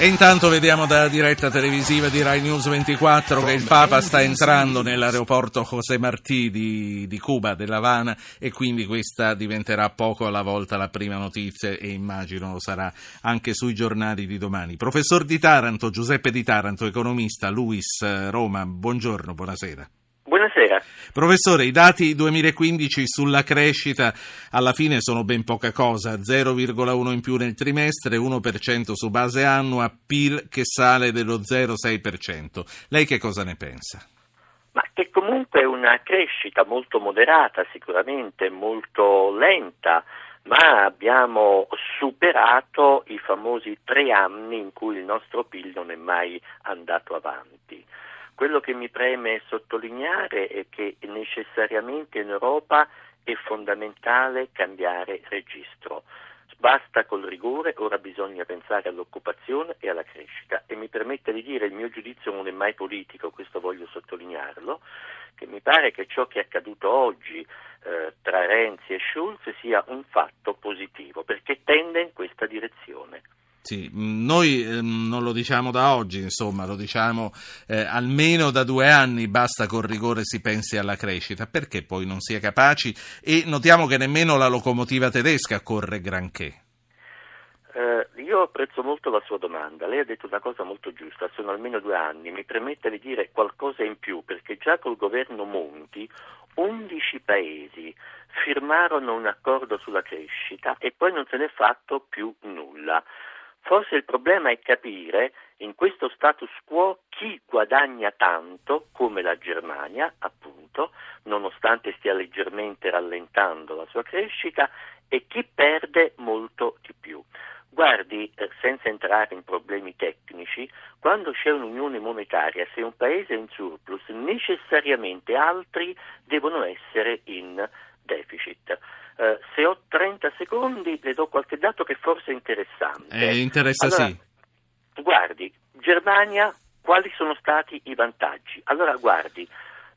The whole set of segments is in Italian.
E intanto vediamo dalla diretta televisiva di Rai News 24 che il Papa sta entrando nell'aeroporto José Martí di, di Cuba, dell'Havana, e quindi questa diventerà poco alla volta la prima notizia e immagino lo sarà anche sui giornali di domani. Professor di Taranto, Giuseppe di Taranto, economista, Luis Roma, buongiorno, buonasera. Buonasera. Professore, i dati 2015 sulla crescita alla fine sono ben poca cosa, 0,1 in più nel trimestre, 1% su base annua, PIL che sale dello 0,6%. Lei che cosa ne pensa? Ma che comunque è una crescita molto moderata, sicuramente molto lenta, ma abbiamo superato i famosi tre anni in cui il nostro PIL non è mai andato avanti. Quello che mi preme sottolineare è che necessariamente in Europa è fondamentale cambiare registro. Basta col rigore, ora bisogna pensare all'occupazione e alla crescita e mi permette di dire il mio giudizio non è mai politico, questo voglio sottolinearlo, che mi pare che ciò che è accaduto oggi eh, tra Renzi e Schulz sia un fatto positivo perché tende in questa direzione. Sì, noi eh, non lo diciamo da oggi, insomma, lo diciamo eh, almeno da due anni, basta col rigore si pensi alla crescita, perché poi non si è capaci e notiamo che nemmeno la locomotiva tedesca corre granché. Eh, io apprezzo molto la sua domanda, lei ha detto una cosa molto giusta, sono almeno due anni, mi permette di dire qualcosa in più, perché già col governo Monti 11 paesi firmarono un accordo sulla crescita e poi non se n'è fatto più nulla. Forse il problema è capire in questo status quo chi guadagna tanto, come la Germania, appunto, nonostante stia leggermente rallentando la sua crescita, e chi perde molto di più. Guardi, eh, senza entrare in problemi tecnici, quando c'è un'unione monetaria, se un paese è in surplus, necessariamente altri devono essere in deficit. Eh, se ho 30 secondi le do qualche dato che forse è interessante. Eh, interessa allora, sì. Guardi, Germania, quali sono stati i vantaggi? Allora guardi,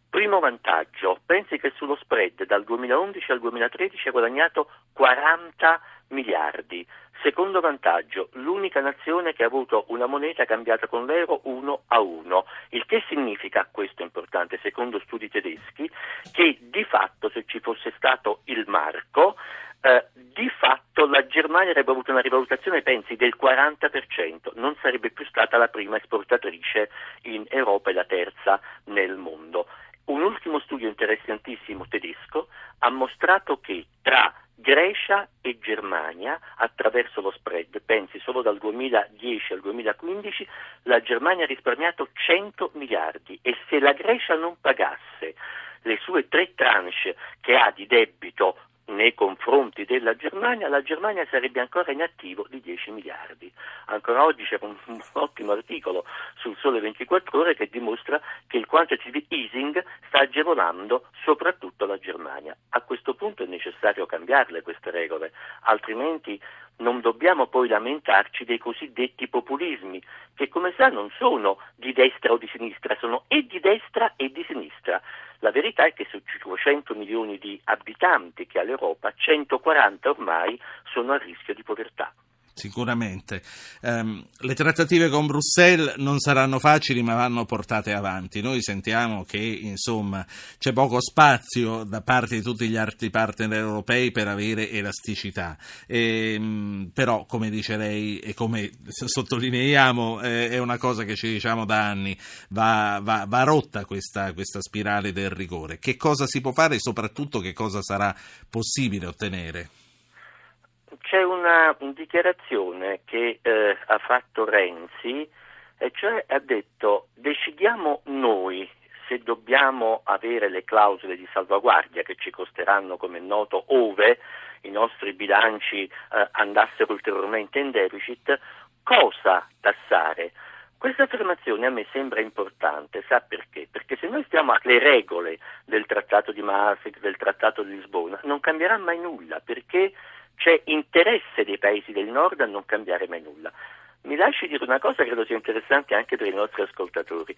primo vantaggio, pensi che sullo spread dal 2011 al 2013 ha guadagnato 40 miliardi. Secondo vantaggio, l'unica nazione che ha avuto una moneta cambiata con l'euro 1 a 1, il che significa, questo è importante, secondo studi tedeschi, che di fatto se ci fosse stato il marco, eh, di fatto la Germania avrebbe avuto una rivalutazione, pensi, del 40%, non sarebbe più stata la prima esportatrice in Europa e la terza nel mondo. Un ultimo studio interessantissimo tedesco ha mostrato che tra Grecia e Germania attraverso lo spread, pensi solo dal 2010 al 2015 la Germania ha risparmiato 100 miliardi e se la Grecia non pagasse le sue tre tranche che ha di debito nei confronti della Germania, la Germania sarebbe ancora in attivo di 10 miliardi. Ancora oggi c'è un, un, ottimo articolo sul Sole 24 Ore che dimostra che il quantitative easing sta agevolando soprattutto la Germania. A questo punto è necessario cambiarle queste regole, altrimenti non dobbiamo poi lamentarci dei cosiddetti populismi, che come sa non sono di destra o di sinistra, sono e di destra e di sinistra. La verità è che su 500 milioni di abitanti che ha l'Europa, 140 ormai sono a rischio di povertà. Sicuramente. Um, le trattative con Bruxelles non saranno facili ma vanno portate avanti. Noi sentiamo che insomma, c'è poco spazio da parte di tutti gli altri partner europei per avere elasticità. E, um, però, come dice lei e come sottolineiamo, eh, è una cosa che ci diciamo da anni, va, va, va rotta questa, questa spirale del rigore. Che cosa si può fare e soprattutto che cosa sarà possibile ottenere? C'è una dichiarazione che eh, ha fatto Renzi, e cioè ha detto decidiamo noi se dobbiamo avere le clausole di salvaguardia che ci costeranno, come è noto, ove i nostri bilanci eh, andassero ulteriormente in deficit, cosa tassare. Questa affermazione a me sembra importante, sa perché? Perché se noi stiamo alle regole del trattato di Maastricht, del trattato di Lisbona, non cambierà mai nulla, perché c'è interesse dei paesi del nord a non cambiare mai nulla. Mi lasci dire una cosa che credo sia interessante anche per i nostri ascoltatori.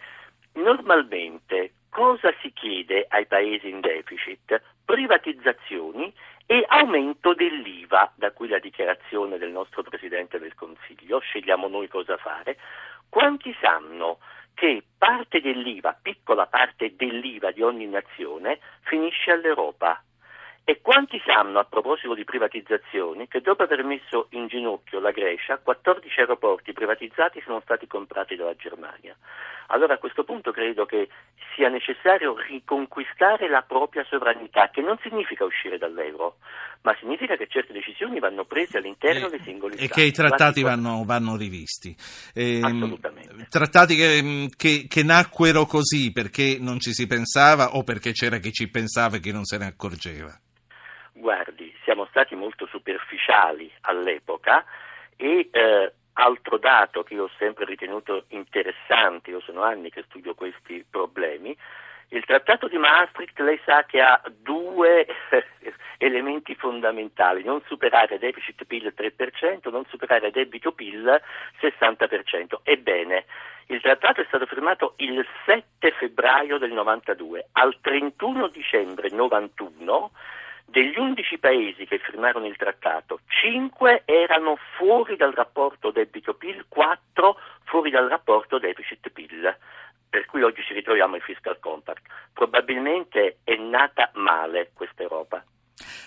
Normalmente cosa si chiede ai paesi in deficit? Privatizzazioni e aumento dell'IVA, da qui la dichiarazione del nostro Presidente del Consiglio, scegliamo noi cosa fare. Quanti sanno che parte dell'IVA, piccola parte dell'IVA di ogni nazione, finisce all'Europa? E quanti sanno, a proposito di privatizzazioni, che dopo aver messo in ginocchio la Grecia, 14 aeroporti privatizzati sono stati comprati dalla Germania? Allora a questo punto credo che sia necessario riconquistare la propria sovranità, che non significa uscire dall'euro, ma significa che certe decisioni vanno prese all'interno e, dei singoli e stati. E che i trattati vanno, vanno rivisti. Eh, Assolutamente. Trattati che, che, che nacquero così perché non ci si pensava o perché c'era chi ci pensava e chi non se ne accorgeva? Guardi, siamo stati molto superficiali all'epoca e eh, altro dato che io ho sempre ritenuto interessante, io sono anni che studio questi problemi, il trattato di Maastricht lei sa che ha due elementi fondamentali, non superare deficit PIL 3%, non superare debito PIL 60%. Ebbene, il trattato è stato firmato il 7 febbraio del 92, al 31 dicembre 91 degli 11 paesi che firmarono il trattato, 5 erano fuori dal rapporto debito-PIL, 4 fuori dal rapporto deficit-PIL. Per cui oggi ci ritroviamo il fiscal compact. Probabilmente è nata male questa Europa.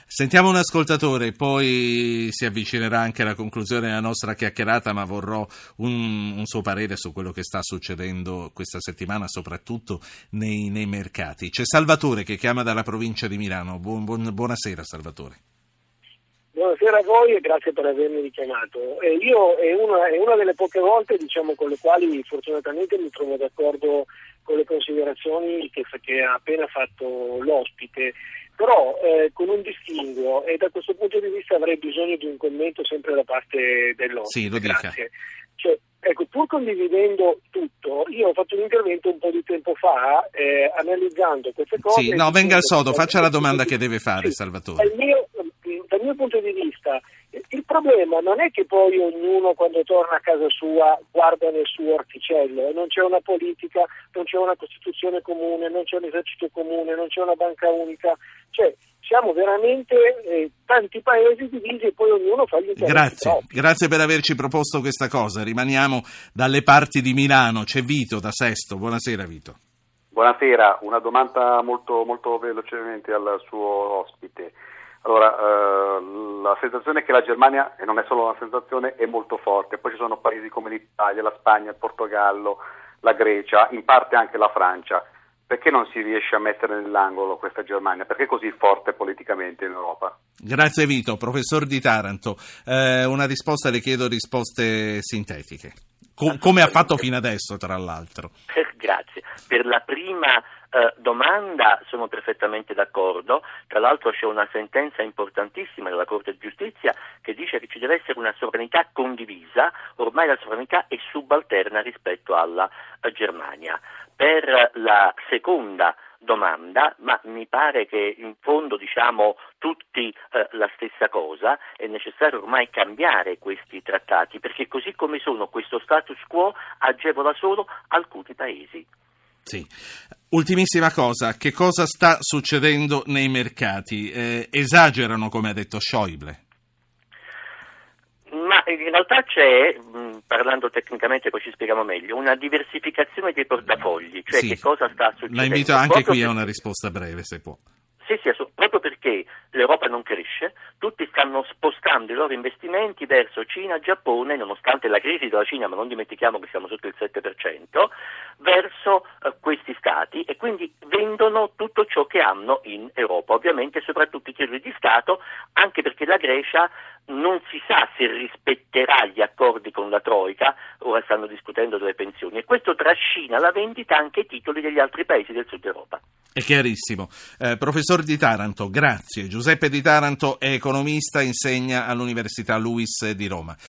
Sentiamo un ascoltatore, poi si avvicinerà anche alla conclusione della nostra chiacchierata, ma vorrò un, un suo parere su quello che sta succedendo questa settimana, soprattutto nei, nei mercati. C'è Salvatore che chiama dalla provincia di Milano. Buon, buon, buonasera Salvatore. Buonasera a voi e grazie per avermi richiamato. Eh, io è una, è una, delle poche volte diciamo, con le quali fortunatamente mi trovo d'accordo con le considerazioni che, che ha appena fatto l'ospite però eh, con un distinguo e da questo punto di vista avrei bisogno di un commento sempre da parte dell'ospite. Sì, lo dica. Cioè, ecco, pur condividendo tutto, io ho fatto un intervento un po' di tempo fa eh, analizzando queste cose. Sì, no, venga al sodo, faccia la domanda che deve fare, sì, Salvatore. Dal mio, dal mio punto di vista, il problema non è che poi ognuno quando torna a casa sua guarda nel suo orticello, non c'è una politica, non c'è una Costituzione comune, non c'è un esercito comune, non c'è una banca unica, cioè siamo veramente eh, tanti paesi divisi e poi ognuno fa gli interessi Grazie, propri. grazie per averci proposto questa cosa. Rimaniamo dalle parti di Milano. C'è Vito da Sesto. Buonasera Vito. Buonasera, una domanda molto, molto velocemente al suo ospite. Allora, eh, la sensazione è che la Germania, e non è solo una sensazione, è molto forte. Poi ci sono paesi come l'Italia, la Spagna, il Portogallo, la Grecia, in parte anche la Francia. Perché non si riesce a mettere nell'angolo questa Germania? Perché è così forte politicamente in Europa? Grazie Vito, professor di Taranto. Eh, una risposta, le chiedo risposte sintetiche, Com- come ha fatto fino adesso tra l'altro. Grazie. Per la prima eh, domanda sono perfettamente d'accordo, tra l'altro c'è una sentenza importantissima della Corte di Giustizia che dice che ci deve essere una sovranità condivisa, ormai la sovranità è subalterna rispetto alla eh, Germania. Per la seconda domanda, ma mi pare che in fondo diciamo tutti eh, la stessa cosa, è necessario ormai cambiare questi trattati perché così come sono questo status quo agevola solo alcuni paesi. Sì. Ultimissima cosa, che cosa sta succedendo nei mercati? Eh, esagerano, come ha detto Schäuble? Ma in realtà c'è, parlando tecnicamente poi ci spieghiamo meglio, una diversificazione dei portafogli, cioè sì. che cosa sta succedendo. La invito anche qui a una risposta breve, se può. Sì, sì, proprio perché l'Europa non cresce, tutti stanno spostando i loro investimenti verso Cina, Giappone, nonostante la crisi della Cina, ma non dimentichiamo che siamo sotto il 7%, verso eh, questi stati e quindi vendono tutto ciò che hanno in Europa, ovviamente soprattutto i titoli di Stato, anche perché la Grecia non si sa se rispetterà gli accordi con la Troica, ora stanno discutendo delle pensioni, e questo trascina la vendita anche ai titoli degli altri paesi del sud Europa. È chiarissimo. Eh, professor Di Taranto, grazie. Giuseppe Di Taranto è economista, insegna all'Università Luis di Roma.